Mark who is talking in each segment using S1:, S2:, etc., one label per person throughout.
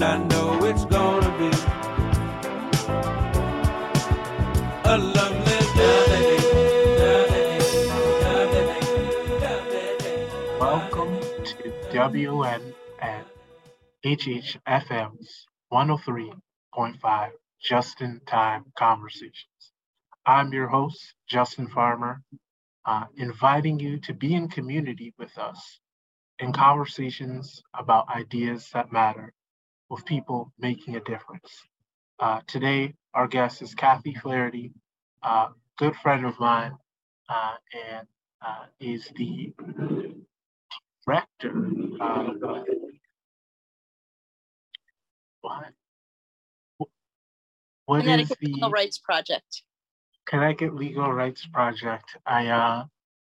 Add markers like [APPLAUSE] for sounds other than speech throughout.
S1: and I know it's gonna be a lovely day.
S2: Welcome to WN and HHFM's 103.5 Just in Time Conversations. I'm your host, Justin Farmer, uh, inviting you to be in community with us in conversations about ideas that matter with people making a difference. Uh, today, our guest is Kathy Flaherty, a good friend of mine, uh, and uh, is the director of uh, what? What is
S3: Connecticut Legal
S2: the
S3: Rights Project.
S2: Connecticut Legal Rights Project? I uh,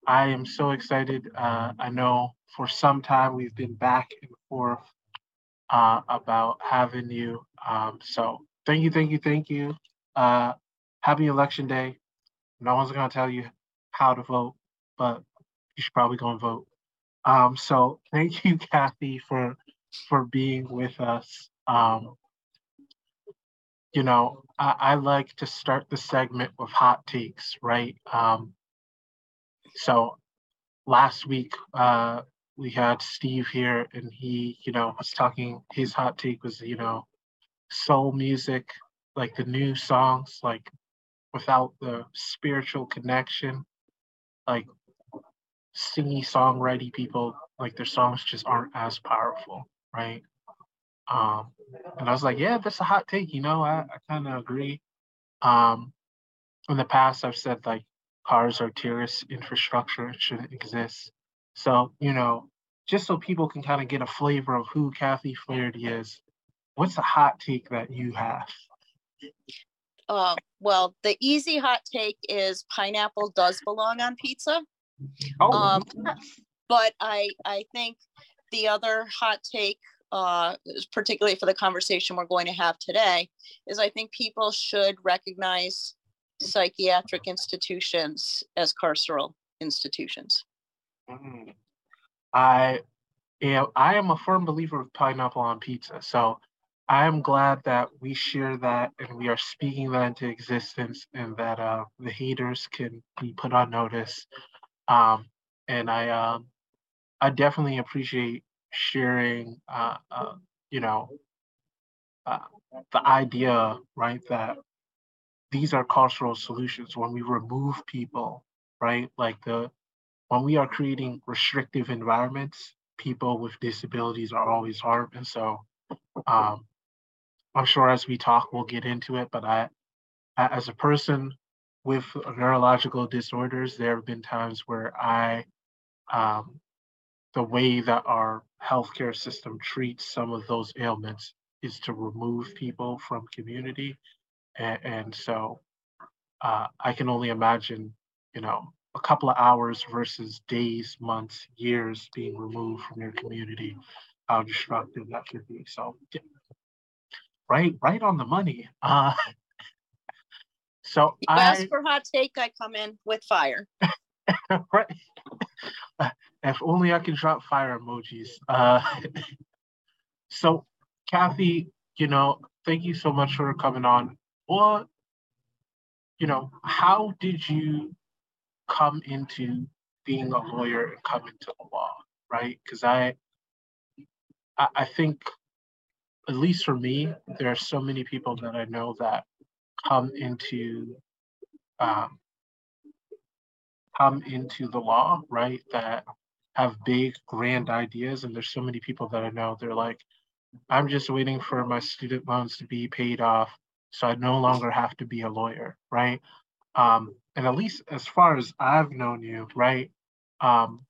S2: I am so excited. Uh, I know for some time we've been back and forth uh, about having you. Um, so thank you, thank you, thank you. Uh, happy election day. No one's gonna tell you how to vote, but you should probably go and vote. Um, so thank you, [LAUGHS] Kathy, for for being with us. Um, you know, I, I like to start the segment with hot takes, right? Um, so last week uh, we had Steve here, and he, you know, was talking. His hot take was, you know, soul music, like the new songs, like without the spiritual connection, like singy songwriting people, like their songs just aren't as powerful, right? Um, and I was like, yeah, that's a hot take, you know, I, I kind of agree. Um, in the past, I've said like cars tourist infrastructure, shouldn't exist. So, you know, just so people can kind of get a flavor of who Kathy Flaherty is, what's a hot take that you have?
S3: Uh, well, the easy hot take is pineapple does belong on pizza.
S2: Oh,
S3: Um. But I, I think the other hot take, uh, particularly for the conversation we're going to have today, is I think people should recognize psychiatric institutions as carceral institutions.
S2: Mm. I am I am a firm believer of pineapple on pizza. So I am glad that we share that and we are speaking that into existence and that uh, the haters can be put on notice. Um, and I um, I definitely appreciate sharing uh, uh, you know uh, the idea right that these are carceral institutions when we remove people right like the when we are creating restrictive environments, people with disabilities are always harmed. And so um, I'm sure as we talk, we'll get into it. But I, as a person with neurological disorders, there have been times where I, um, the way that our healthcare system treats some of those ailments is to remove people from community. And, and so uh, I can only imagine, you know, a couple of hours versus days, months, years being removed from your community, how destructive that could be. So, yeah, right, right on the money. Uh, [LAUGHS] so
S3: You
S2: I,
S3: ask for hot take, I come in with fire. [LAUGHS]
S2: right, [LAUGHS] if only I could drop fire emojis. Uh, so, Kathy, you know, thank you so much for coming on. What, you know, how did you come into being a lawyer and come into the law, right? Because I, I, I think, at least for me, there are so many people that I know that come into, um, come into the law, right? That have big, grand ideas, and there's so many people that I know. They're like, I'm just waiting for my student loans to be paid off, so I no longer have to be a lawyer, right? Um, and at least as far as I've known you, right? Um,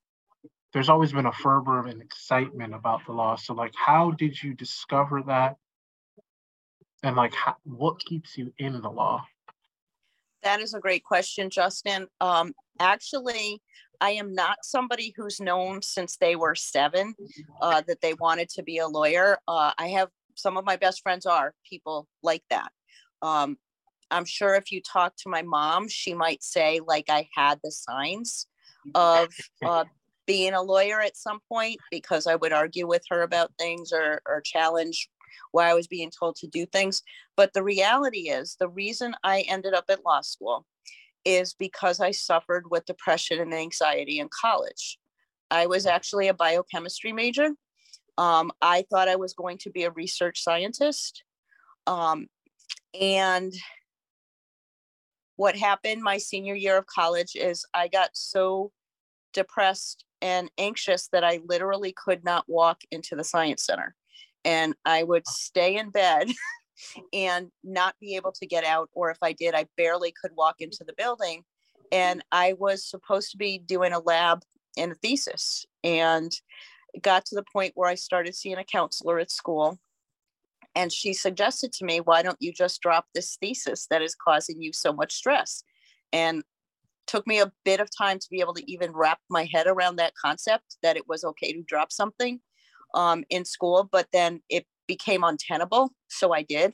S2: there's always been a fervor and excitement about the law. So like, how did you discover that? And like, how, what keeps you in the law?
S3: That is a great question, Justin. Um, actually, I am not somebody who's known since they were seven uh, that they wanted to be a lawyer. Uh, I have some of my best friends are people like that. Um, I'm sure if you talk to my mom, she might say like I had the signs [LAUGHS] of uh, being a lawyer at some point because I would argue with her about things or, or challenge why I was being told to do things. But the reality is, the reason I ended up at law school is because I suffered with depression and anxiety in college. I was actually a biochemistry major. Um, I thought I was going to be a research scientist. Um, and what happened my senior year of college is I got so depressed and anxious that I literally could not walk into the science center. And I would oh. stay in bed [LAUGHS] and not be able to get out. Or if I did, I barely could walk into the building. And I was supposed to be doing a lab and a thesis. And got to the point where I started seeing a counselor at school. And she suggested to me, why don't you just drop this thesis that is causing you so much stress? And took me a bit of time to be able to even wrap my head around that concept that it was okay to drop something um, in school, but then it became untenable. So I did.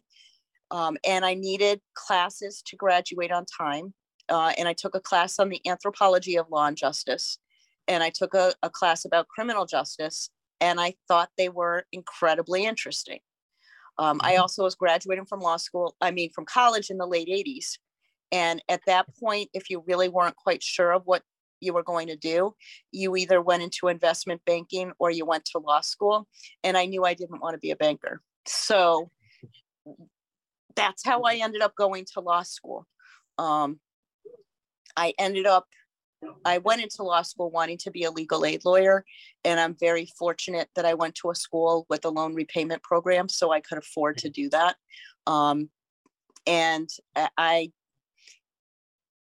S3: Um, and I needed classes to graduate on time. Uh, and I took a class on the anthropology of law and justice. And I took a, a class about criminal justice. And I thought they were incredibly interesting. Um, I mm-hmm. also was graduating from law school, I mean, from college in the late 80s. And at that point, if you really weren't quite sure of what you were going to do, you either went into investment banking or you went to law school. And I knew I didn't want to be a banker. So that's how I ended up going to law school. Um, I ended up, I went into law school wanting to be a legal aid lawyer. And I'm very fortunate that I went to a school with a loan repayment program so I could afford to do that. Um, and I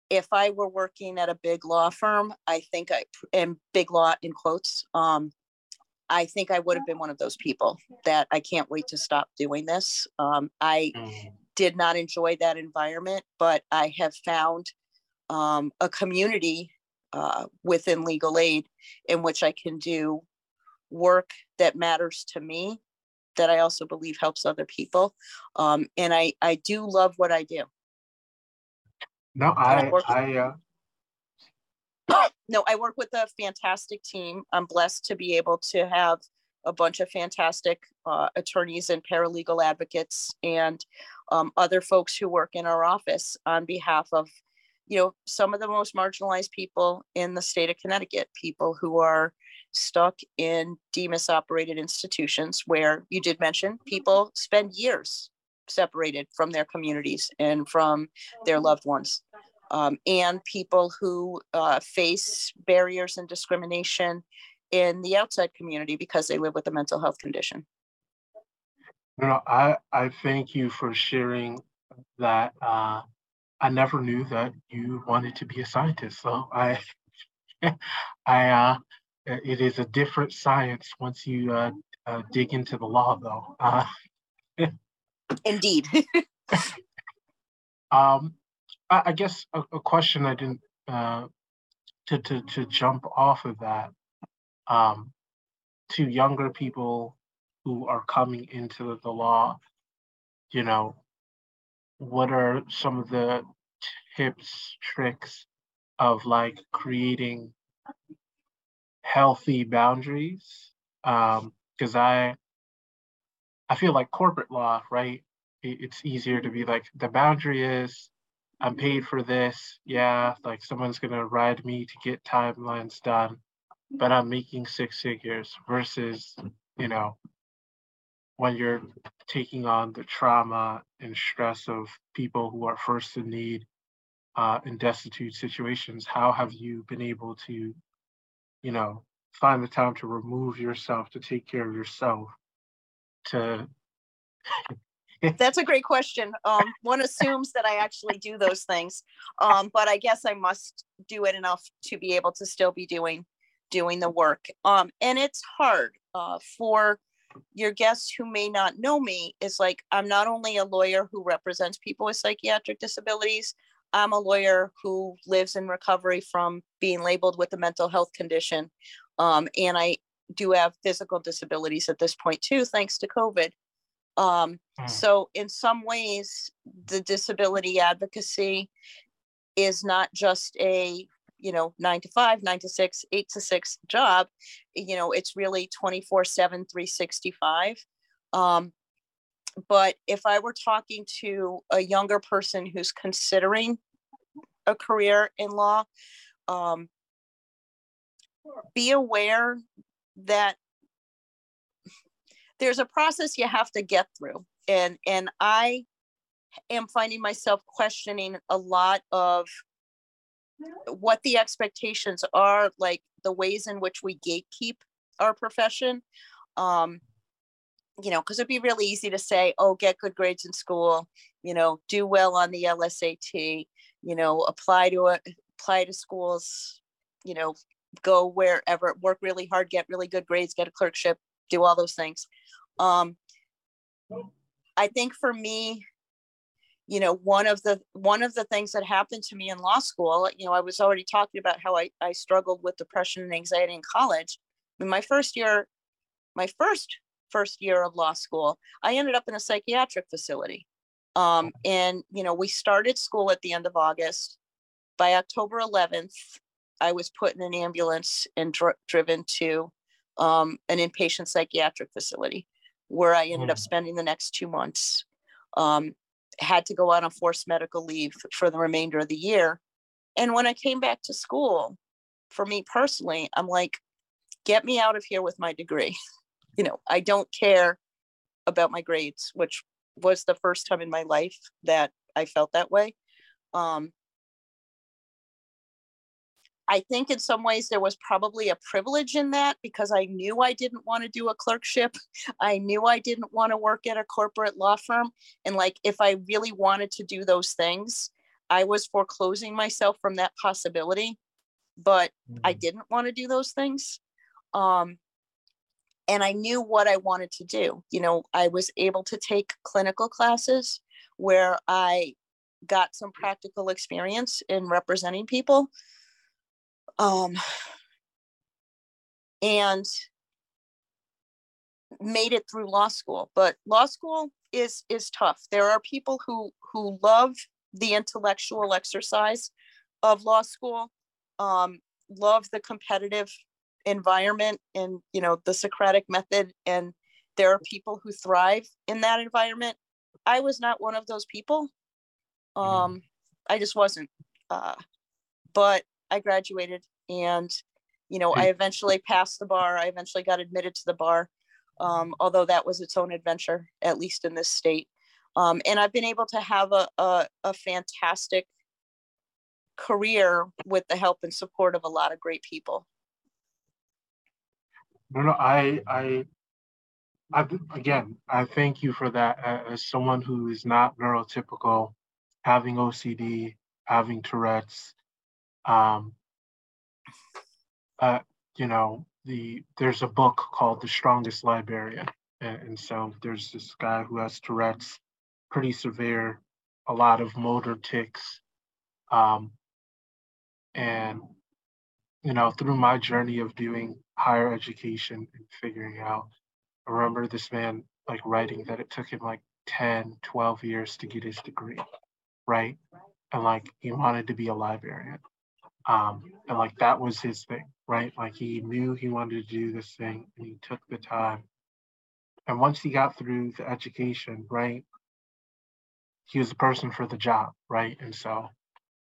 S3: if I were working at a big law firm, I think I and big law in quotes, um, I think I would have been one of those people that I can't wait to stop doing this. Um, I mm. did not enjoy that environment, but I have found um, a community uh, within legal aid in which I can do work that matters to me that I also believe helps other people. Um, and I, I do love what I do.
S2: No, I, I, uh,
S3: no, I work with a fantastic team. I'm blessed to be able to have a bunch of fantastic uh, attorneys and paralegal advocates and um, other folks who work in our office on behalf of, you know, some of the most marginalized people in the state of Connecticut, people who are stuck in DMHAS operated institutions where you did mention people spend years separated from their communities and from their loved ones. Um, and people who uh, face barriers and discrimination in the outside community because they live with a mental health condition.
S2: You know, I, I thank you for sharing that. Uh, I never knew that you wanted to be a scientist. So I, [LAUGHS] I, uh, it is a different science once you uh, uh dig into the law, though. Uh,
S3: Indeed. [LAUGHS]
S2: um, I, I guess a, a, question I didn't uh, to to to jump off of that um, to younger people who are coming into the law. You know, what are some of the tips, tricks of like creating healthy boundaries? Because um, I I feel like corporate law, right? It's easier to be like, the boundary is I'm paid for this. Yeah, like someone's to ride me to get timelines done, but I'm making six figures versus, you know, when you're taking on the trauma and stress of people who are first in need uh, in destitute situations, how have you been able to, you know, find the time to remove yourself to take care of yourself to
S3: that's a great question. Um, one assumes that I actually do those things, um, but I guess I must do it enough to be able to still be doing doing the work. Um, and it's hard uh, for your guests who may not know me. Is like I'm not only a lawyer who represents people with psychiatric disabilities. I'm a lawyer who lives in recovery from being labeled with a mental health condition. Um, and I do have physical disabilities at this point too, thanks to COVID. Um,
S2: Mm.
S3: So, in some ways, the disability advocacy is not just a you know nine to five nine to six eight to six job you know it's really 24 7 365 um, but if i were talking to a younger person who's considering a career in law um, be aware that there's a process you have to get through. And and i am finding myself questioning a lot of what the expectations are like the ways in which we gatekeep our profession um you know because it'd be really easy to say oh get good grades in school you know do well on the lsat you know apply to a, apply to schools you know go wherever work really hard get really good grades get a clerkship do all those things. Um i think for me you know one of the one of the things that happened to me in law school you know i was already talking about how i, I struggled with depression and anxiety in college. In my first year my first first year of law school i ended up in a psychiatric facility. Um, and you know we started school at the end of august. By october 11th i was put in an ambulance and dr- driven to um, an inpatient psychiatric facility where i ended up
S2: Mm.
S3: spending the next two months. Um, had to go on a forced medical leave for the remainder of the year. And when I came back to school, for me personally, I'm like, get me out of here with my degree. [LAUGHS] You know, I don't care about my grades, which was the first time in my life that I felt that way. Um, I think in some ways there was probably a privilege in that because I knew I didn't want to do a clerkship. [LAUGHS] I knew I didn't want to work at a corporate law firm. And like, if I really wanted to do those things, I was foreclosing myself from that possibility. But I didn't want to do those things. Um, and I knew what I wanted to do. You know, I was able to take clinical classes where I got some practical experience in representing people. Um, and made it through law school but law school is is tough. There are people who who love the intellectual exercise of law school um love the competitive environment and you know the socratic method and there are people who thrive in that environment. I was not one of those people. Um i just wasn't uh but i graduated and you know i eventually passed the bar i eventually got admitted to the bar um, although that was its own adventure, at least in this state. Um, and I've been able to have a, a, a fantastic career with the help and support of a lot of great people.
S2: No, no, I, I, I, again, I thank you for that. As someone who is not neurotypical, having OCD, having Tourette's, um, uh, you know, the there's a book called The Strongest Librarian, and, and so there's this guy who has Tourette's, pretty severe, a lot of motor tics, um, and you know, through my journey of doing higher education and figuring out, I remember this man like writing that it took him like 10, 12 years to get his degree, right? And like he wanted to be a librarian. Um, and like that was his thing, right? Like he knew he wanted to do this thing and he took the time. And once he got through the education, right, he was the person for the job, right? And so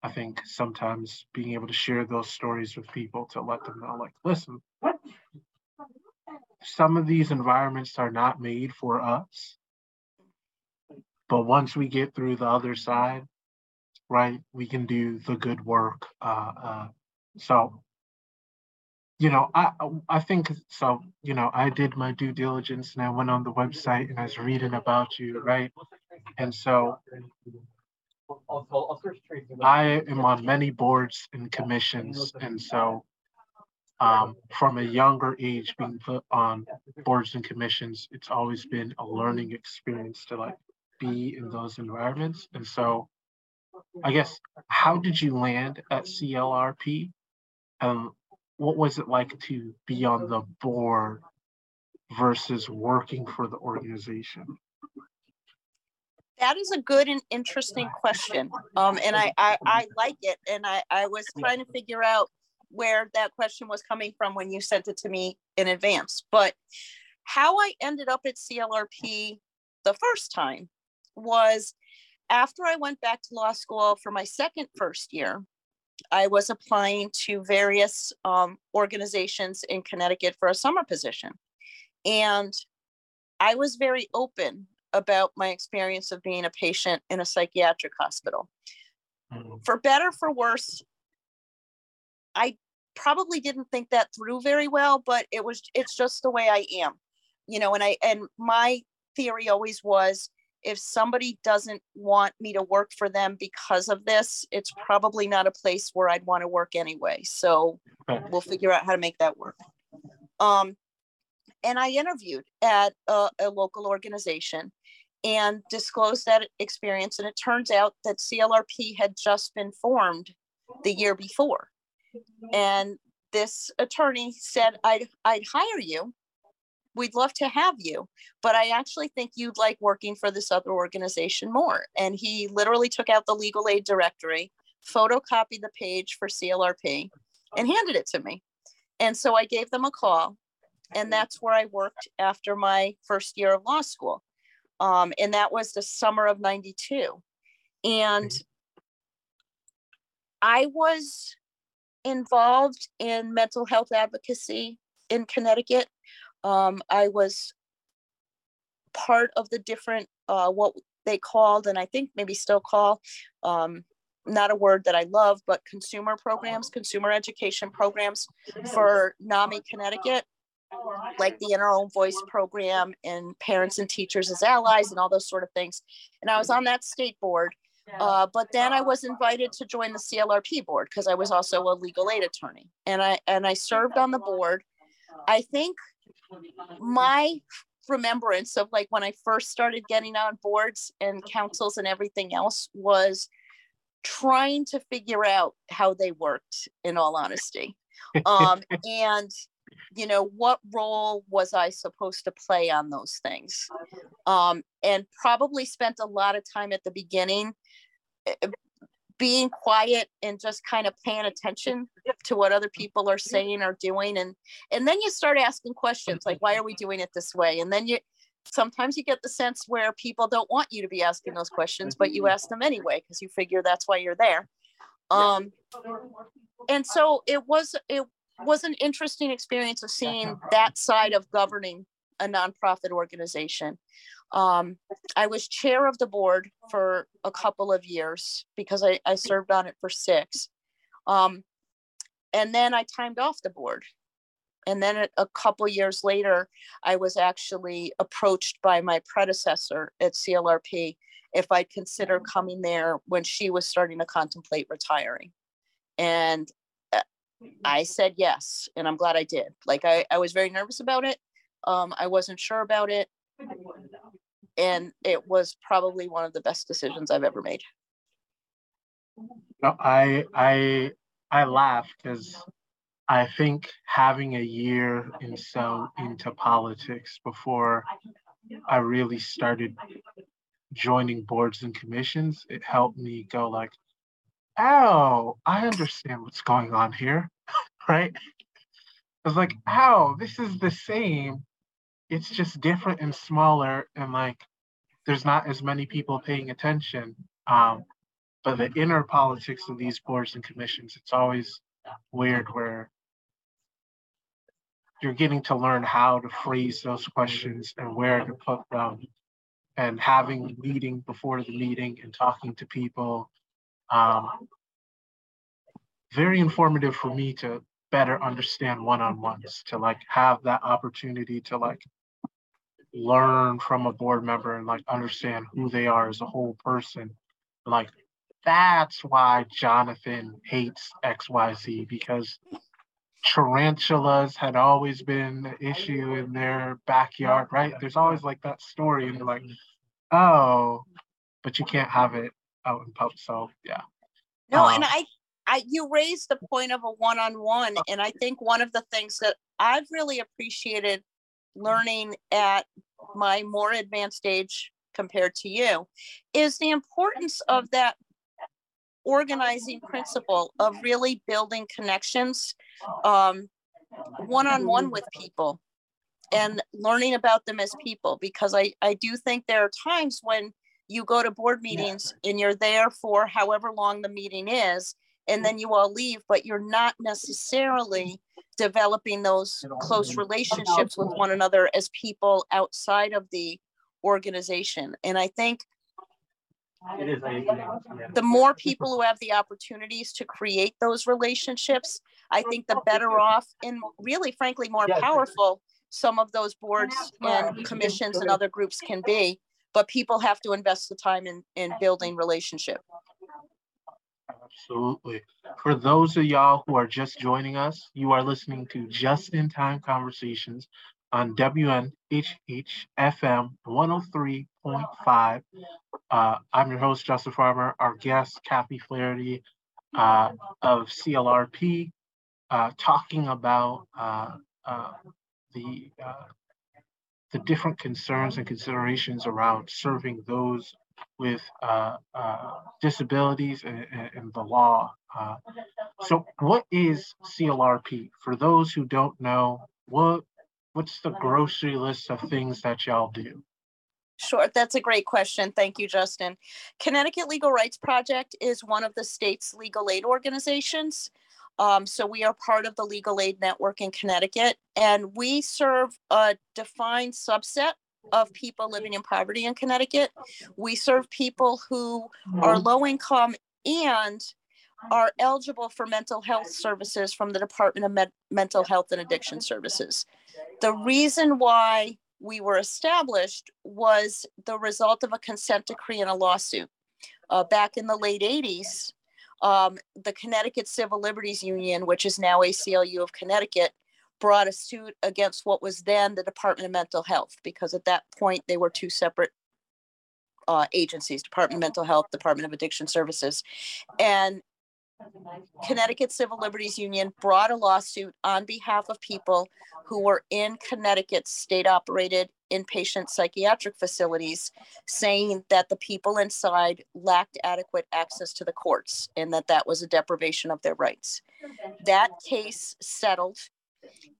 S2: I think sometimes being able to share those stories with people to let them know, like, listen, some of these environments are not made for us. But once we get through the other side, right, we can do the good work. Uh, uh, so, you know, I I think so. You know, I did my due diligence and I went on the website and I was reading about you, right? And so I am on many boards and commissions, and so um, from a younger age being put on boards and commissions, it's always been a learning experience to like be in those environments. And so I guess how did you land at CLRP? And what was it like to be on the board versus working for the organization?
S3: That is a good and interesting question. Um, and I, I, I like it. And I, I was trying to figure out where that question was coming from when you sent it to me in advance. But how I ended up at CLRP the first time was after I went back to law school for my second first year, I was applying to various um, organizations in Connecticut for a summer position. And I was very open about my experience of being a patient in a psychiatric hospital.
S2: Mhm.
S3: For better, for worse, I probably didn't think that through very well, but it was it's just the way I am. You know, and I and my theory always was if somebody doesn't want me to work for them because of this, it's probably not a place where I'd want to work anyway. So we'll figure out how to make that work. Um, and I interviewed at a, a local organization and disclosed that experience. And it turns out that CLRP had just been formed the year before. And this attorney said, I'd, I'd hire you. We'd love to have you, but I actually think you'd like working for this other organization more. And he literally took out the legal aid directory, photocopied the page for CLRP, and handed it to me. And so I gave them a call, and that's where I worked after my first year of law school. Um, and that was the summer of 92. And I was involved in mental health advocacy in Connecticut. Um, I was part of the different, uh, what they called, and I think maybe still call, um, not a word that I love, but consumer programs, consumer education programs for NAMI Connecticut, like the In Our Own Voice program and parents and teachers as allies and all those sort of things. And I was on that state board. Uh, but then I was invited to join the CLRP board because I was also a legal aid attorney, and I and I served on the board. I think my remembrance of like when I first started getting on boards and councils and everything else was trying to figure out how they worked in all honesty. [LAUGHS] Um, and you know, what role was I supposed to play on those things? Um, and probably spent a lot of time at the beginning eh, being quiet and just kind of paying attention to what other people are saying or doing. And and then you start asking questions like why are we doing it this way? And then you sometimes you get the sense where people don't want you to be asking those questions but you ask them anyway because you figure that's why you're there. Um and so it was it was an interesting experience of seeing that side of governing a nonprofit organization um, I was chair of the board for a couple of years because I, I served on it for six. Um, and then I timed off the board. And then a, couple years later, I was actually approached by my predecessor at CLRP if I'd consider coming there when she was starting to contemplate retiring. And uh, I said yes, and I'm glad I did. Like I, I was very nervous about it. Um, I wasn't sure about it and it was probably one of the best decisions I've ever made.
S2: No, I I I laugh because I think having a year and so into politics before I really started joining boards and commissions, it helped me go like, oh, I understand what's going on here, [LAUGHS] right? I was like, oh, this is the same. It's just different and smaller, and like there's not as many people paying attention. Um, but the inner politics of these boards and commissions, it's always weird where you're getting to learn how to phrase those questions and where to put them and having meeting before the meeting and talking to people. Um, very informative for me to better understand one-on-ones, to like have that opportunity to like learn from a board member and like understand who they are as a whole person. Like that's why Jonathan hates XYZ because tarantulas had always been an issue in their backyard, right? There's always like that story, and you're like, oh, but you can't have it out in public. So yeah.
S3: No,
S2: Um,
S3: and I, I, you raised the point of a one-on-one, and I think one of the things that I've really appreciated learning at my more advanced age compared to you is the importance of that organizing principle of really building connections um, one-on-one with people and learning about them as people. Because I, I do think there are times when you go to board meetings and you're there for however long the meeting is and then you all leave but you're not necessarily developing those close relationships with one another as people outside of the organization. And i think the more people who have the opportunities to create those relationships, I think the better off and really frankly, more powerful some of those boards and commissions and other groups can be. But people have to invest the time in, in building relationship.
S2: Absolutely. For those of y'all who are just joining us, you are listening to Just in Time Conversations on WNHH FM 103.5. Uh, I'm your host, Justin Farmer. Our guest, Kathy Flaherty uh, of CLRP, uh, talking about uh, uh, the uh, the different concerns and considerations around serving those with uh, uh, disabilities and, and, the law. Uh, so, what is CLRP? For those who don't know, what what's the grocery list of things that y'all do?
S3: Sure, that's a great question. Thank you, Justin. Connecticut Legal Rights Project is one of the state's legal aid organizations. Um, so we are part of the Legal Aid Network in Connecticut, and we serve a defined subset of people living in poverty in Connecticut. We serve people who are low income and are eligible for mental health services from the Department of Med- Mental Health and Addiction Services. The reason why we were established was the result of a consent decree and a lawsuit. Uh, back in the late 80s, um, the Connecticut Civil Liberties Union, which is now ACLU of Connecticut, brought a suit against what was then the Department of Mental Health, because at that point they were two separate uh, agencies Department of Mental Health, Department of Addiction Services. And Connecticut Civil Liberties Union brought a lawsuit on behalf of people who were in Connecticut's state operated inpatient psychiatric facilities, saying that the people inside lacked adequate access to the courts and that that was a deprivation of their rights. That case settled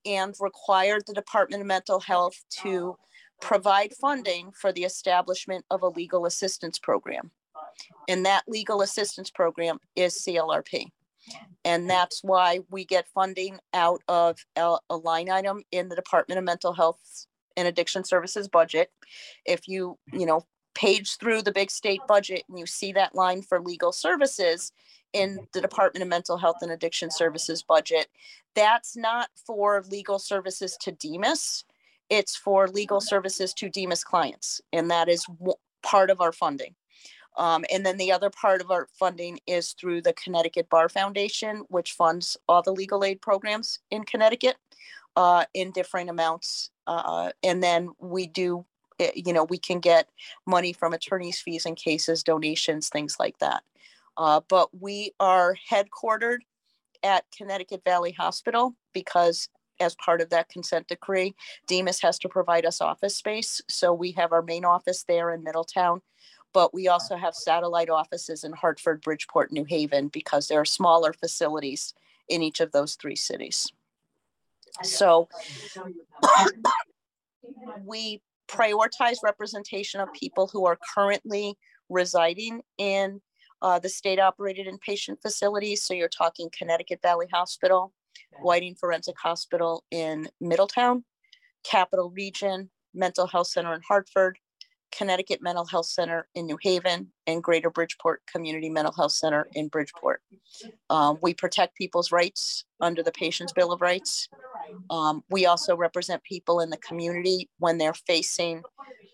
S3: and required the Department of Mental Health to provide funding for the establishment of a legal assistance program. And that legal assistance program is CLRP. And that's why we get funding out of a, line item in the Department of Mental Health and Addiction Services budget. If you, you know, page through the big state budget and you see that line for legal services in the Department of Mental Health and Addiction Services budget, that's not for legal services to DMHAS. It's for legal services to DMHAS clients. And that is part of our funding. Um, and then the other part of our funding is through the Connecticut Bar Foundation, which funds all the legal aid programs in Connecticut uh, in different amounts. Uh, and then we do, eh, you know, we can get money from attorney's fees and cases, donations, things like that. Uh, but we are headquartered at Connecticut Valley Hospital because as part of that consent decree, DMHAS has to provide us office space. So we have our main office there in Middletown but we also have satellite offices in Hartford, Bridgeport, New Haven, because there are smaller facilities in each of those three cities. So [COUGHS] we prioritize representation of people who are currently residing in uh, the state operated inpatient facilities. So you're talking Connecticut Valley Hospital, Whiting Forensic Hospital in Middletown, Capital Region, Mental Health Center in Hartford, Connecticut Mental Health Center in New Haven and Greater Bridgeport Community Mental Health Center in Bridgeport. Um, we protect people's rights under the Patient's Bill of Rights. Um, we also represent people in the community when they're facing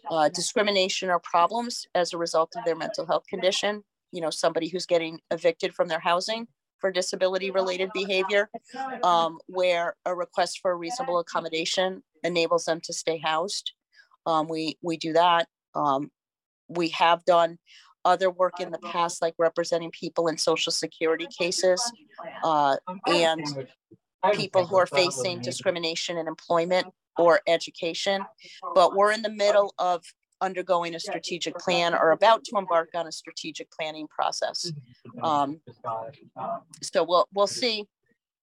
S3: uh, discrimination or problems as a result of their mental health condition. You know, somebody who's getting evicted from their housing for disability related behavior, um, where a request for a reasonable accommodation enables them to stay housed. Um, we, we do that. Um, we have done other work in the past, like representing people in social security cases, uh, and people who are facing discrimination in employment or education. But we're in the middle of undergoing a strategic plan or about to embark on a strategic planning process. Um, so we'll, we'll see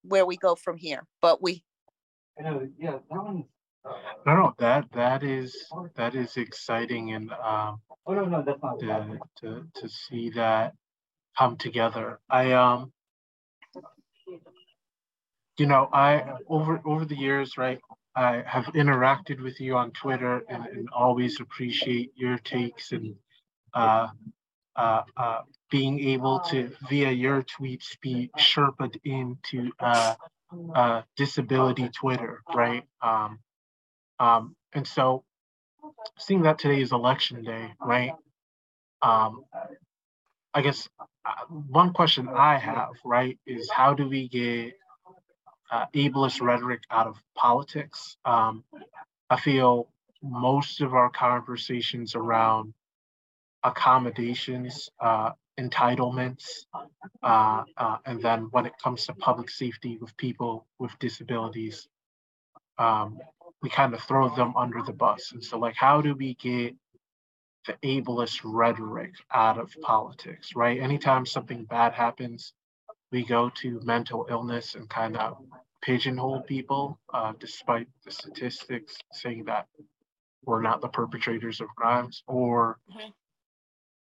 S3: where we go from here, but we, yeah,
S2: No, no, that, that is, that is exciting and, um, to, to, to see that come together. I, um, you know, I, over, over the years, right, I have interacted with you on Twitter and, and always appreciate your takes and, uh, uh, uh, being able to, via your tweets, be sherped into, uh, uh, disability Twitter, right? Um, um, and so seeing that today is election day, right? Um, I guess uh, one question I have, right, is how do we get uh, ableist rhetoric out of politics? Um, I feel most of our conversations around accommodations, uh, entitlements, uh, uh, and then when it comes to public safety with people with disabilities, um, we kind of throw them under the bus. And so, like, how do we get the ableist rhetoric out of politics, right? Anytime something bad happens, we go to mental illness and kind of pigeonhole people, uh, despite the statistics saying that we're not the perpetrators of crimes, or
S3: Mhm.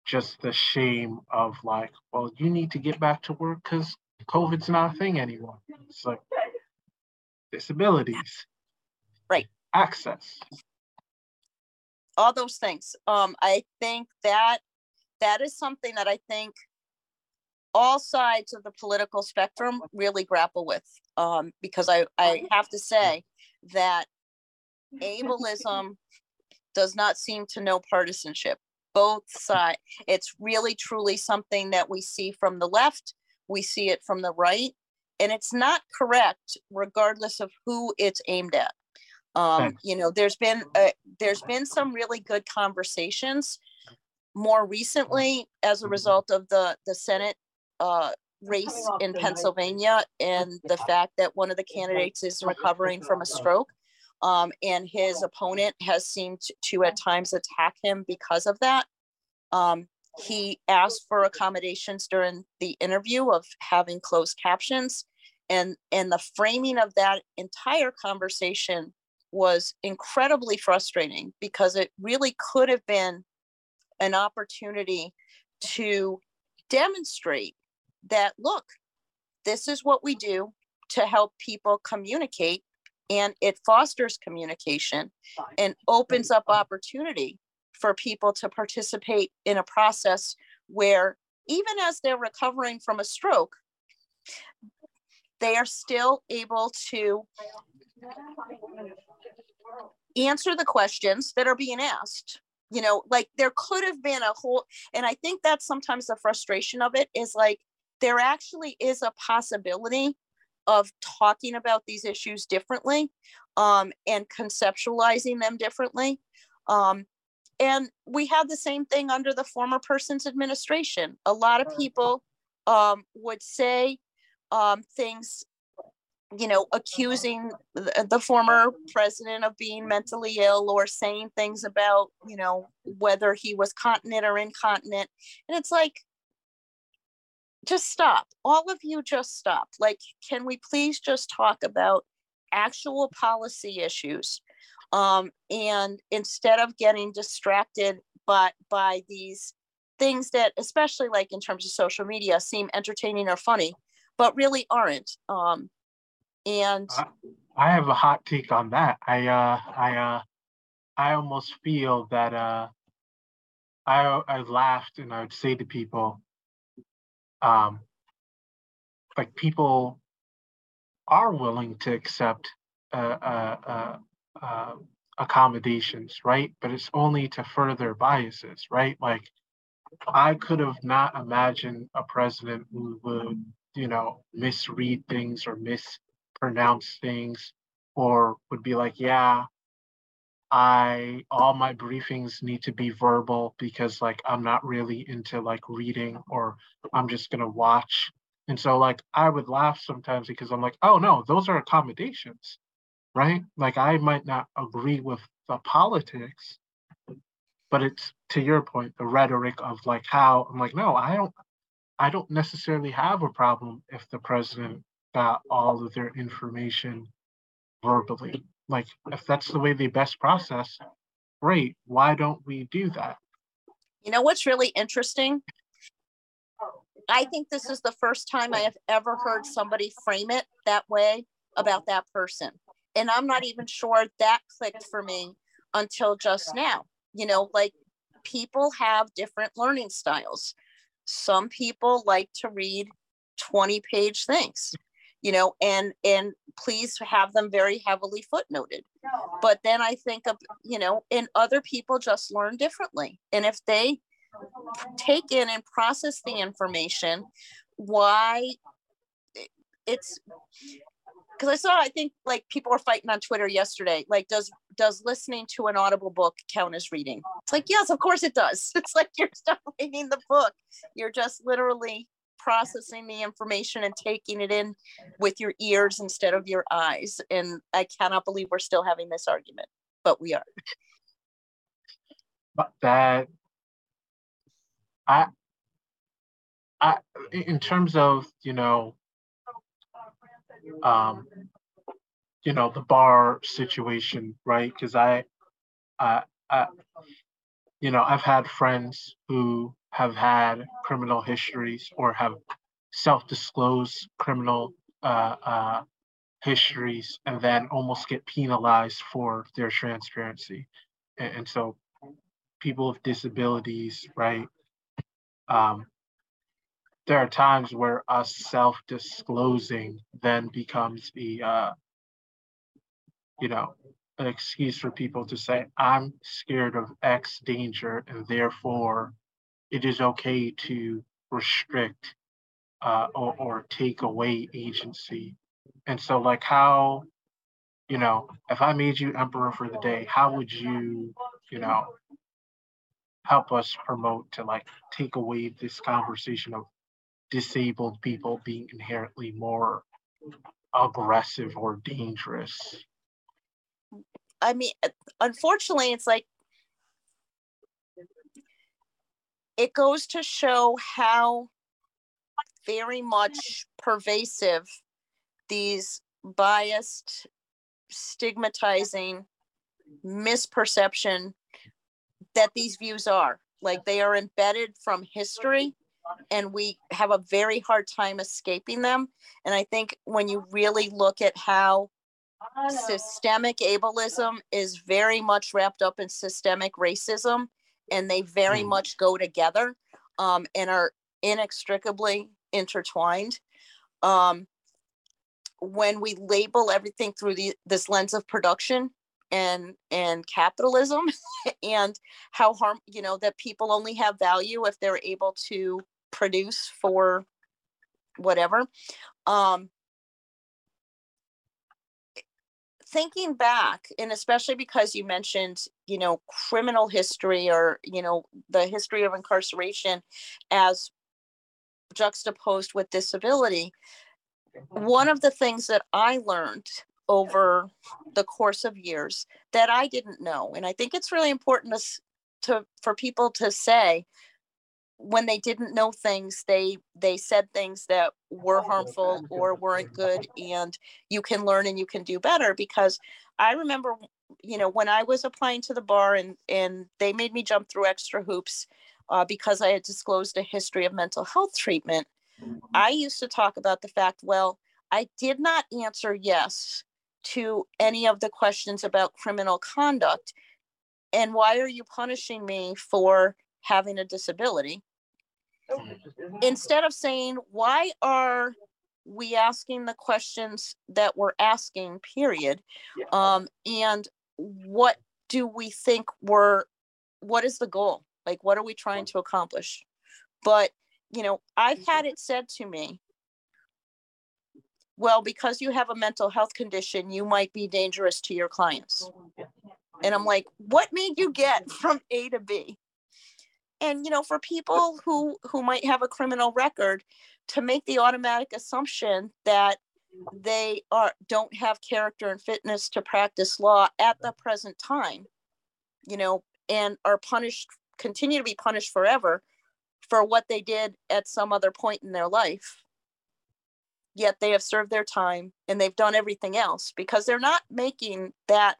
S2: just the shame of like, well, you need to get back to work because COVID's not a thing anymore. It's like disabilities.
S3: Right.
S2: Access.
S3: all those things. Um, I think that that is something that I think all sides of the political spectrum really grapple with. Um, because I, I have to say that ableism [LAUGHS] does not seem to know partisanship. Both sides, it's really truly something that we see from the left, we see it from the right, and it's not correct regardless of who it's aimed at. Um, you know, there's been uh, there's been some really good conversations more recently as a result of the the Senate uh, race in Pennsylvania and the fact that one of the candidates is recovering from a stroke. Um, and his opponent has seemed to at times attack him because of that. Um, he asked for accommodations during the interview of having closed captions. And, and the framing of that entire conversation was incredibly frustrating because it really could have been an opportunity to demonstrate that look this is what we do to help people communicate and it fosters communication and opens up opportunity for people to participate in a process where even as they're recovering from a stroke they are still able to answer the questions that are being asked. You know like there could have been a whole and i think that's sometimes the frustration of it is like there actually is a possibility of talking about these issues differently um, and conceptualizing them differently um, and we had the same thing under the former person's administration a lot of people um, would say um, things you know, accusing the, the former president of being mentally ill or saying things about, you know, whether he was continent or incontinent. And it's like, just stop. All of you just stop. Like, can we please just talk about actual policy issues? Um, and instead of getting distracted by by these things that, especially like in terms of social media, seem entertaining or funny, but really aren't. Um, and
S2: I- I have a hot take on that. I uh I uh I almost feel that uh I I laughed and I would say to people um like people are willing to accept uh uh uh, uh accommodations, right? But it's only to further biases, right? Like I could have not imagined a president who would you know, misread things or mispronounce things, or would be like, yeah, I all my briefings need to be verbal because like I'm not really into like reading or I'm just gonna watch. And so like I would laugh sometimes because I'm like, oh no, those are accommodations, right? Like I might not agree with the politics, but it's to your point, the rhetoric of like how I'm like, no, I don't I don't necessarily have a problem if the president got all of their information verbally. Like, if that's the way they best process, great. Why don't we do that?
S3: You know what's really interesting? I think this is the first time I have ever heard somebody frame it that way about that person. And I'm not even sure that clicked for me until just now. You know, like people have different learning styles. Some people like to read 20 page things you know and and please have them very heavily footnoted. But then i think of you know and other people just learn differently. And if they take in and process the information why it's because i saw i think like people were fighting on twitter yesterday like does does listening to an audible book count as reading? It's like yes of course it does. [LAUGHS] It's like you're not reading the book. You're just literally processing the information and taking it in with your ears instead of your eyes. And I cannot believe we're still having this argument, but we are.
S2: But that I I in terms of, you know, um, you know, the bar situation, right? Because I, I, I, you know, I've had friends who have had criminal histories or have self-disclosed criminal uh, uh, histories and then almost get penalized for their transparency. And, and so people with disabilities, right? Um, there are times where us self-disclosing then becomes the, uh, you know, an excuse for people to say, I'm scared of X danger and therefore it is okay to restrict uh, or, or take away agency. And so, like, how, you know, if I made you emperor for the day, how would you, you know, help us promote to like take away this conversation of disabled people being inherently more aggressive or dangerous?
S3: I mean, unfortunately, it's like it goes to show how very much pervasive these biased, stigmatizing, misperception that these views are. Like they are embedded from history and we have a very hard time escaping them. And I think when you really look at how systemic ableism is very much wrapped up in systemic racism and they very mm. much go together um, and are inextricably intertwined. Um, when we label everything through the, this lens of production and and capitalism [LAUGHS] and how harm you know that people only have value if they're able to produce for whatever um thinking back and especially because you mentioned you know criminal history or you know the history of incarceration as juxtaposed with disability mm-hmm. one of the things that i learned over the course of years that i didn't know and i think it's really important to, to for people to say when they didn't know things they they said things that were harmful or weren't good [LAUGHS] and you can learn and you can do better because i remember you know when i was applying to the bar and and they made me jump through extra hoops uh, because i had disclosed a history of mental health treatment i used to talk about the fact well i did not answer yes to any of the questions about criminal conduct and why are you punishing me for having a disability. Instead of saying why are we asking the questions that we're asking period um, and what do we think we're what is the goal? Like what are we trying to accomplish? But you know i've had it said to me well, because you have a mental health condition, you might be dangerous to your clients. And I'm like, what made you get [LAUGHS] from A to B? And you know, for people who who might have a criminal record, to make the automatic assumption that they are don't have character and fitness to practice law at the present time, you know, and are punished, continue to be punished forever for what they did at some other point in their life yet they have served their time and they've done everything else because they're not making that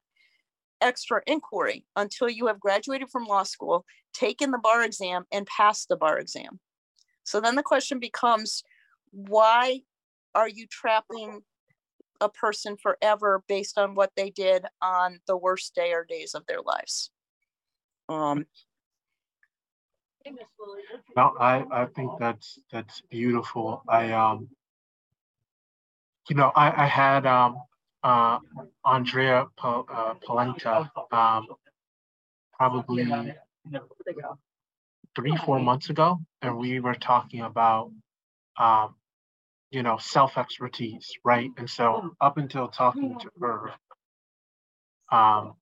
S3: extra inquiry until you have graduated from law school, taken the bar exam, and passed the bar exam. So then the question becomes why are you trapping a person forever based on what they did on the worst day or days of their lives? Um,
S2: No, I, I think that's, that's beautiful. I, um, you know, I, I had, um, uh, Andrea uh, Polenta, um, probably three, four months ago, and we were talking about, um, you know, self expertise, right? And so up until talking to her, um,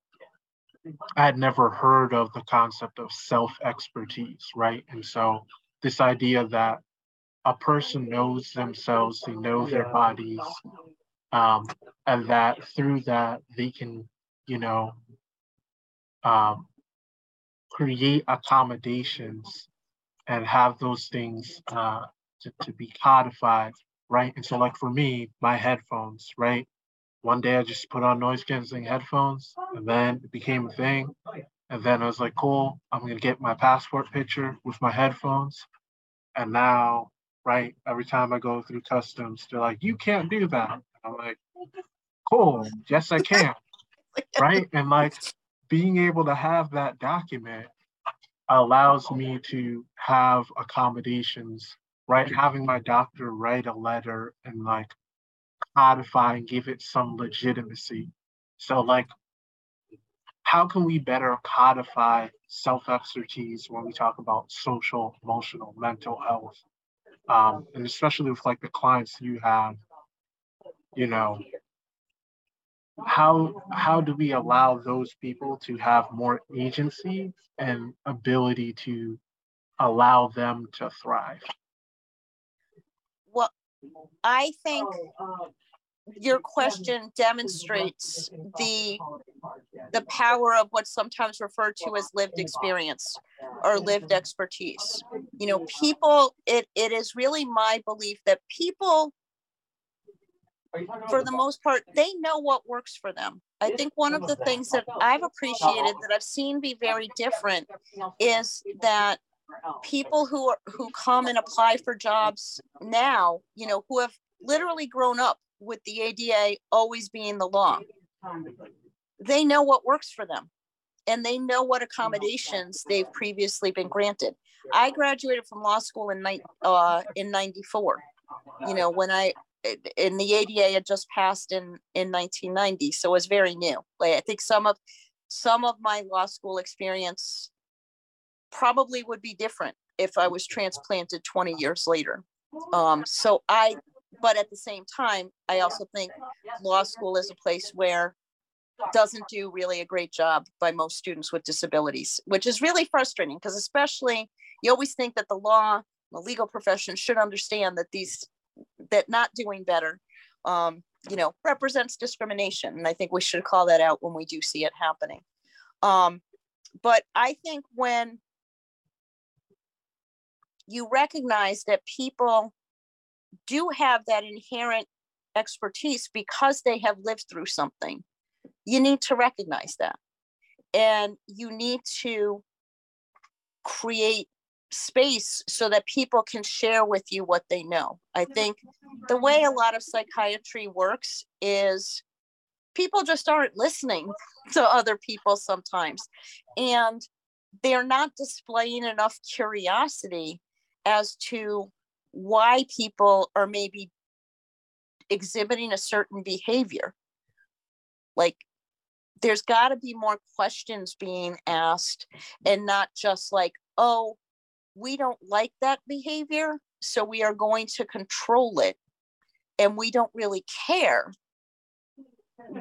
S2: I had never heard of the concept of self expertise, right? And so this idea that a person knows themselves, they know their bodies, um, and that through that they can, you know, um, create accommodations and have those things uh, to, to be codified, right? And so, like for me, my headphones, right? One day I just put on noise canceling headphones, and then it became a thing. And then I was like, cool, I'm gonna get my passport picture with my headphones. And now, right, every time I go through customs, they're like, you can't do that. I'm like, cool, yes, I can. [LAUGHS] right? And like being able to have that document allows me to have accommodations, right? Having my doctor write a letter and like codify and give it some legitimacy. So, like, how can we better codify self expertise when we talk about social, emotional, mental health? Um, and especially with like the clients you have, you know, how how do we allow those people to have more agency and ability to allow them to thrive?
S3: well, I think your question demonstrates the the power of what's sometimes referred to as lived experience or lived expertise you know people it, it is really my belief that people for the most part they know what works for them. I think one of the things that i've appreciated that i've seen be very different is that people who are who come and apply for jobs now you know who have literally grown up with the ada always being the law. They know what works for them and they know what accommodations they've previously been granted. I graduated from law school in uh, in 94 you know when i and the ada had just passed in in 1990 so it was very new like i think some of some of my law school experience probably would be different if I was transplanted 20 years later. Um, so I, but at the same time, I also think law school is a place where doesn't do really a great job by most students with disabilities, which is really frustrating because especially you always think that the law, the legal profession should understand that these, that not doing better, um, you know, represents discrimination. And I think we should call that out when we do see it happening. Um, but I think when you recognize that people do have that inherent expertise because they have lived through something. You need to recognize that. And you need to create space so that people can share with you what they know. I think the way a lot of psychiatry works is people just aren't listening [LAUGHS] to other people sometimes. And they're not displaying enough curiosity as to why people are maybe exhibiting a certain behavior. Like, there's got to be more questions being asked and not just like, oh, we don't like that behavior, so we are going to control it. and we don't really care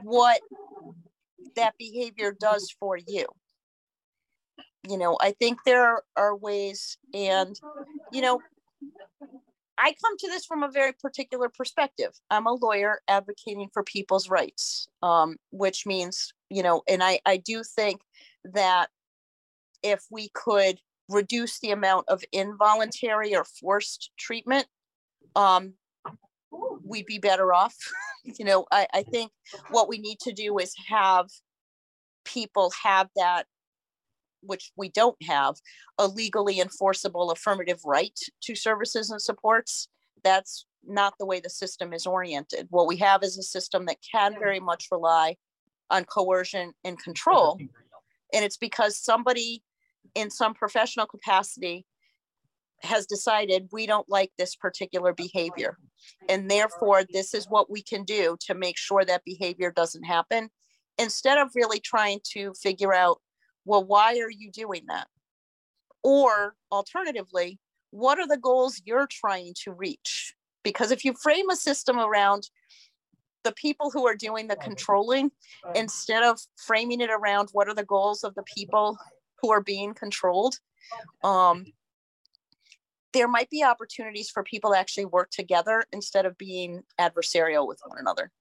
S3: what that behavior does for you you know i think there are ways and you know i come to this from a very particular perspective i'm a lawyer advocating for people's rights um, which means you know and i i do think that if we could reduce the amount of involuntary or forced treatment um, we'd be better off [LAUGHS] you know I, I think what we need to do is have people have that which we don't have, a legally enforceable affirmative right to services and supports. That's not the way the system is oriented. What we have is a system that can very much rely on coercion and control. And it's because somebody in some professional capacity has decided we don't like this particular behavior. And therefore, this is what we can do to make sure that behavior doesn't happen instead of really trying to figure out well, why are you doing that? Or alternatively, what are the goals you're trying to reach? Because if you frame a system around the people who are doing the controlling, instead of framing it around what are the goals of the people who are being controlled, um, there might be opportunities for people to actually work together instead of being adversarial with one another.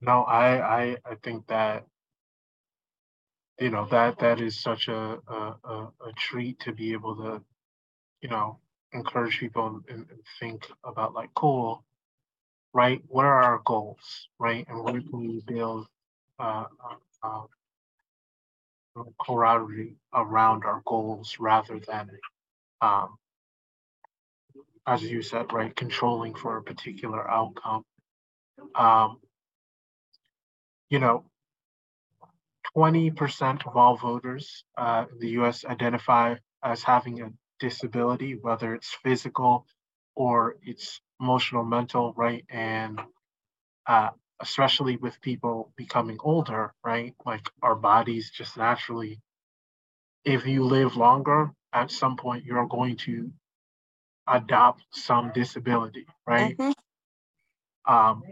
S2: No, I, I, I think that you know that that is such a a, a, treat to be able to you know encourage people and, and, think about like cool right? What are our goals right? And where can we build uh, uh, camaraderie around our goals rather than um, as you said right controlling for a particular outcome um, you know 20% of all voters uh, in the US identify as having a disability, whether it's physical or it's emotional, mental, right? And uh, especially with people becoming older, right? Like our bodies just naturally, if you live longer, at some point you're going to adopt some disability, right? Mm-hmm. Um,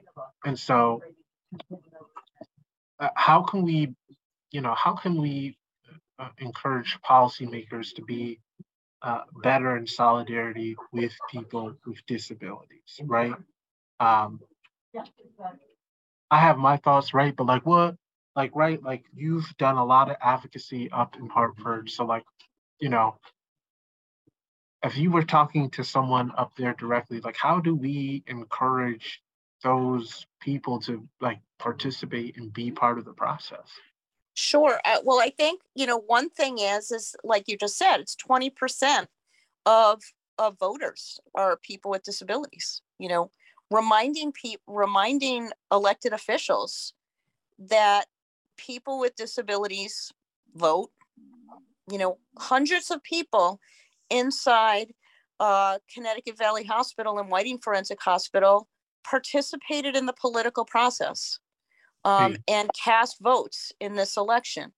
S2: and so, uh, how can we you know, how can we uh, encourage policymakers to be uh, better in solidarity with people with disabilities, right? Um, I have my thoughts, right? But like, what, like, right? Like, you've done a lot of advocacy up in Hartford. So, like, you know, if you were talking to someone up there directly, like, how do we encourage those people to like participate and be part of the process?
S3: Sure. Uh, well, I think you know one thing is is like you just said, it's twenty percent of of voters are people with disabilities. You know, reminding people, reminding elected officials that people with disabilities vote. You know, hundreds of people inside uh, Connecticut Valley Hospital and Whiting Forensic Hospital participated in the political process um, and cast votes in this election.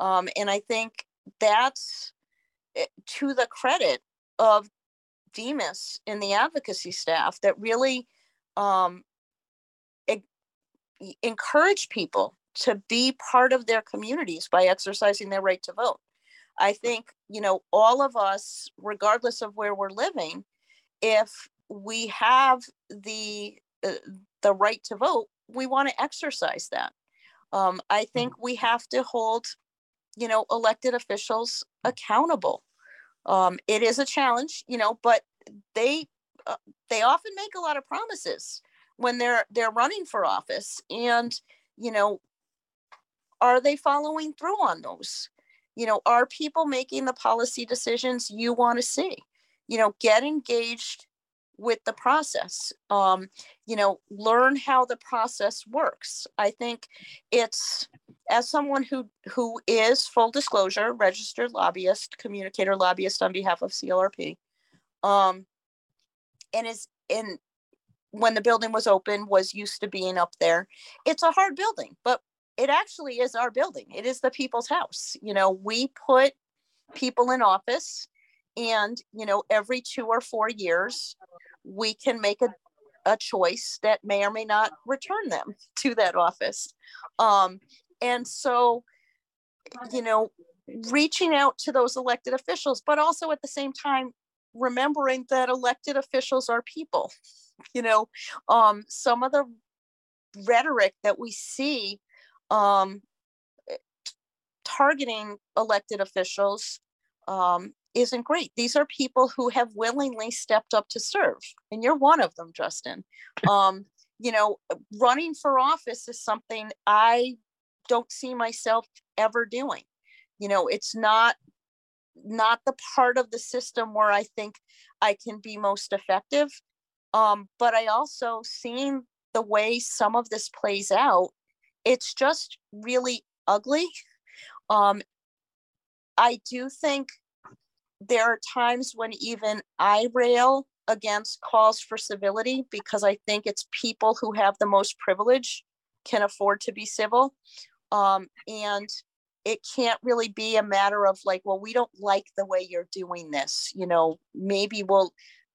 S3: Um, and I think that's eh, to the credit of DMHAS and the advocacy staff that really um, encourage people to be part of their communities by exercising their right to vote. I think, you know, all of us, regardless of where we're living, if we have the uh, the right to vote, we want to exercise that. Um, I mm. think we have to hold, you know, elected officials accountable. Um, it is a challenge, you know, but they uh, they often make a lot of promises when they're they're running for office, and you know, are they following through on those? You know, are people making the policy decisions you want to see? You know, get engaged with the process um, you know learn how the process works i think it's as someone who who is full disclosure registered lobbyist communicator lobbyist on behalf of clrp um, and is in when the building was open was used to being up there. It's a hard building but it actually is our building. It is the people's house. You know we put people in office and you know every two or four years we can make a, a choice that may or may not return them [LAUGHS] to that office. Um, and so, you know, reaching out to those elected officials, but also at the same time, remembering that elected officials are people. [LAUGHS] You know, um, some of the rhetoric that we see um, targeting elected officials um, isn't great. These are people who have willingly stepped up to serve, and you're one of them, Justin. [LAUGHS] Um, you know, running for office is something I don't see myself ever doing. You know, it's not not the part of the system where I think I can be most effective. Um, but I also seeing the way some of this plays out, it's just really ugly. Um, I do think there are times when even I rail against calls for civility because I think it's people who have the most privilege can afford to be civil. Um, and it can't really be a matter of like, well, we don't like the way you're doing this. You know, maybe we'll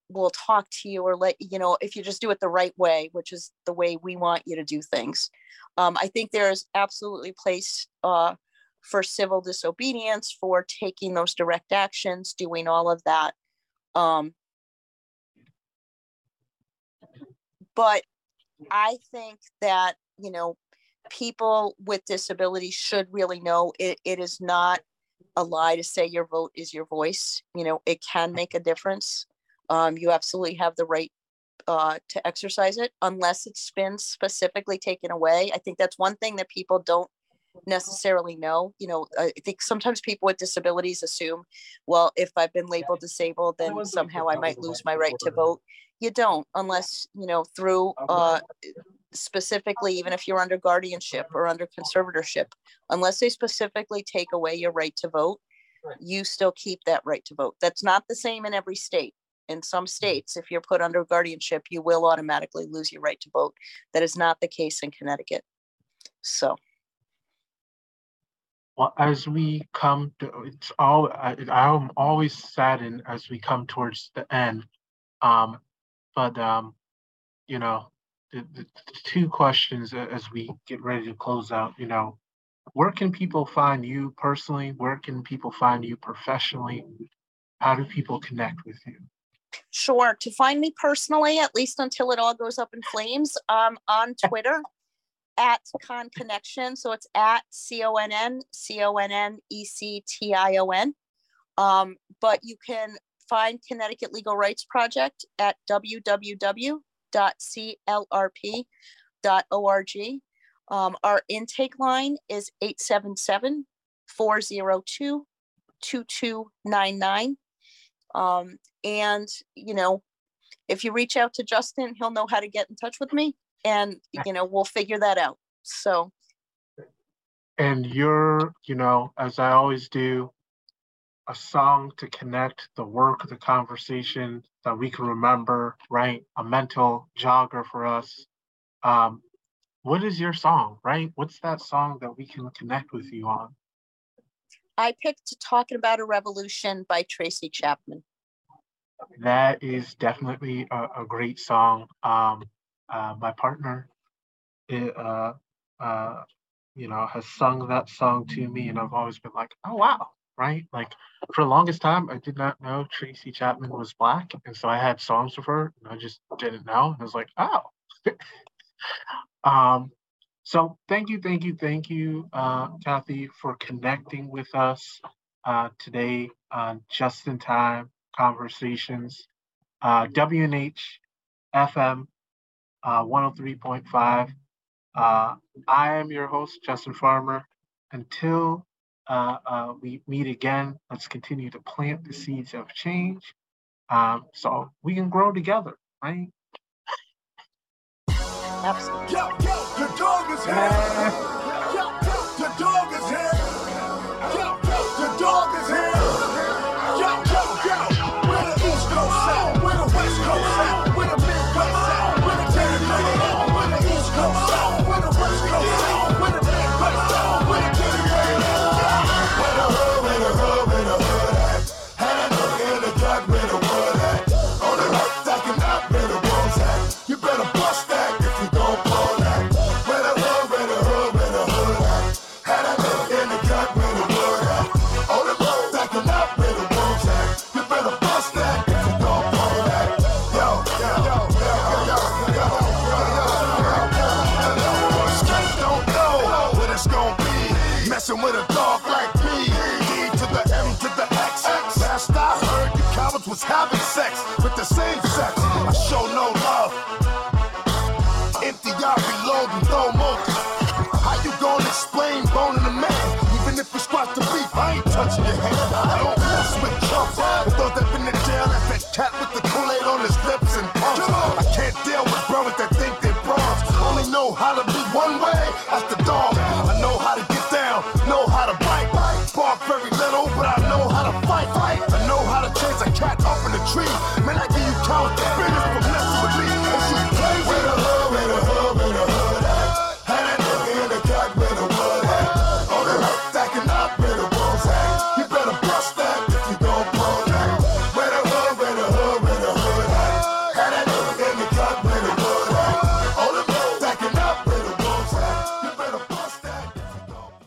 S3: we'll talk to you or let you know if you just do it the right way, which is the way we want you to do things. Um, I think there is absolutely place uh, for civil disobedience, for taking those direct actions, doing all of that. Um, but I think that, you know, people with disabilities should really know it, it is not a lie to say your vote is your voice. You know, it can make a difference. Um, you absolutely have the right uh, to exercise it unless it's been specifically taken away. I think that's one thing that people don't necessarily know. You know, I think sometimes people with disabilities assume, well, if I've been labeled disabled, then somehow I might lose my right to vote. You don't, unless, you know, through uh, specifically, even if you're under guardianship or under conservatorship, unless they specifically take away your right to vote, you still keep that right to vote. That's not the same in every state. In some states, if you're put under guardianship, you will automatically lose your right to vote. That is not the case in Connecticut. So.
S2: Well, as we come to, it's all, I, I'm always saddened as we come towards the end. Um, but, um, you know, the, the, two questions as we get ready to close out, you know, where can people find you personally? Where can people find you professionally? How do people connect with you?
S3: Sure. To find me personally, at least until it all goes up in flames, um, on Twitter at Conn Connection. So it's at C O N N C O N N E C T I O N. Um, but you can find Connecticut Legal Rights Project at www.clrp.org. Um, our intake line is 877 402 2299. Um, and, you know, if you reach out to Justin, he'll know how to get in touch with me and, you know, we'll figure that out. So,
S2: And you're, you know, as I always do, a song to connect the work, the conversation that we can remember, right? A mental jogger for us. Um, what is your song, right? What's that song that we can connect with you on?
S3: I picked Talking About a Revolution by Tracy Chapman.
S2: That is definitely a, a great song. Um, uh, my partner, it, uh, uh, you know, has sung that song to me, and I've always been like, oh wow, right? Like for the longest time, I did not know Tracy Chapman was black, and so I had songs of her, and I just didn't know. And I was like, oh. [LAUGHS] um, so thank you, thank you, thank you, uh, Kathy, for connecting with us uh, today on Just in Time Conversations. Uh, WNHH FM uh, 103.5. Uh, I am your host, Justin Farmer. Until uh, uh, we meet again, let's continue to plant the seeds of change um, so we can grow together, right?
S3: Absolutely.
S4: Yo, yo, the dog is here.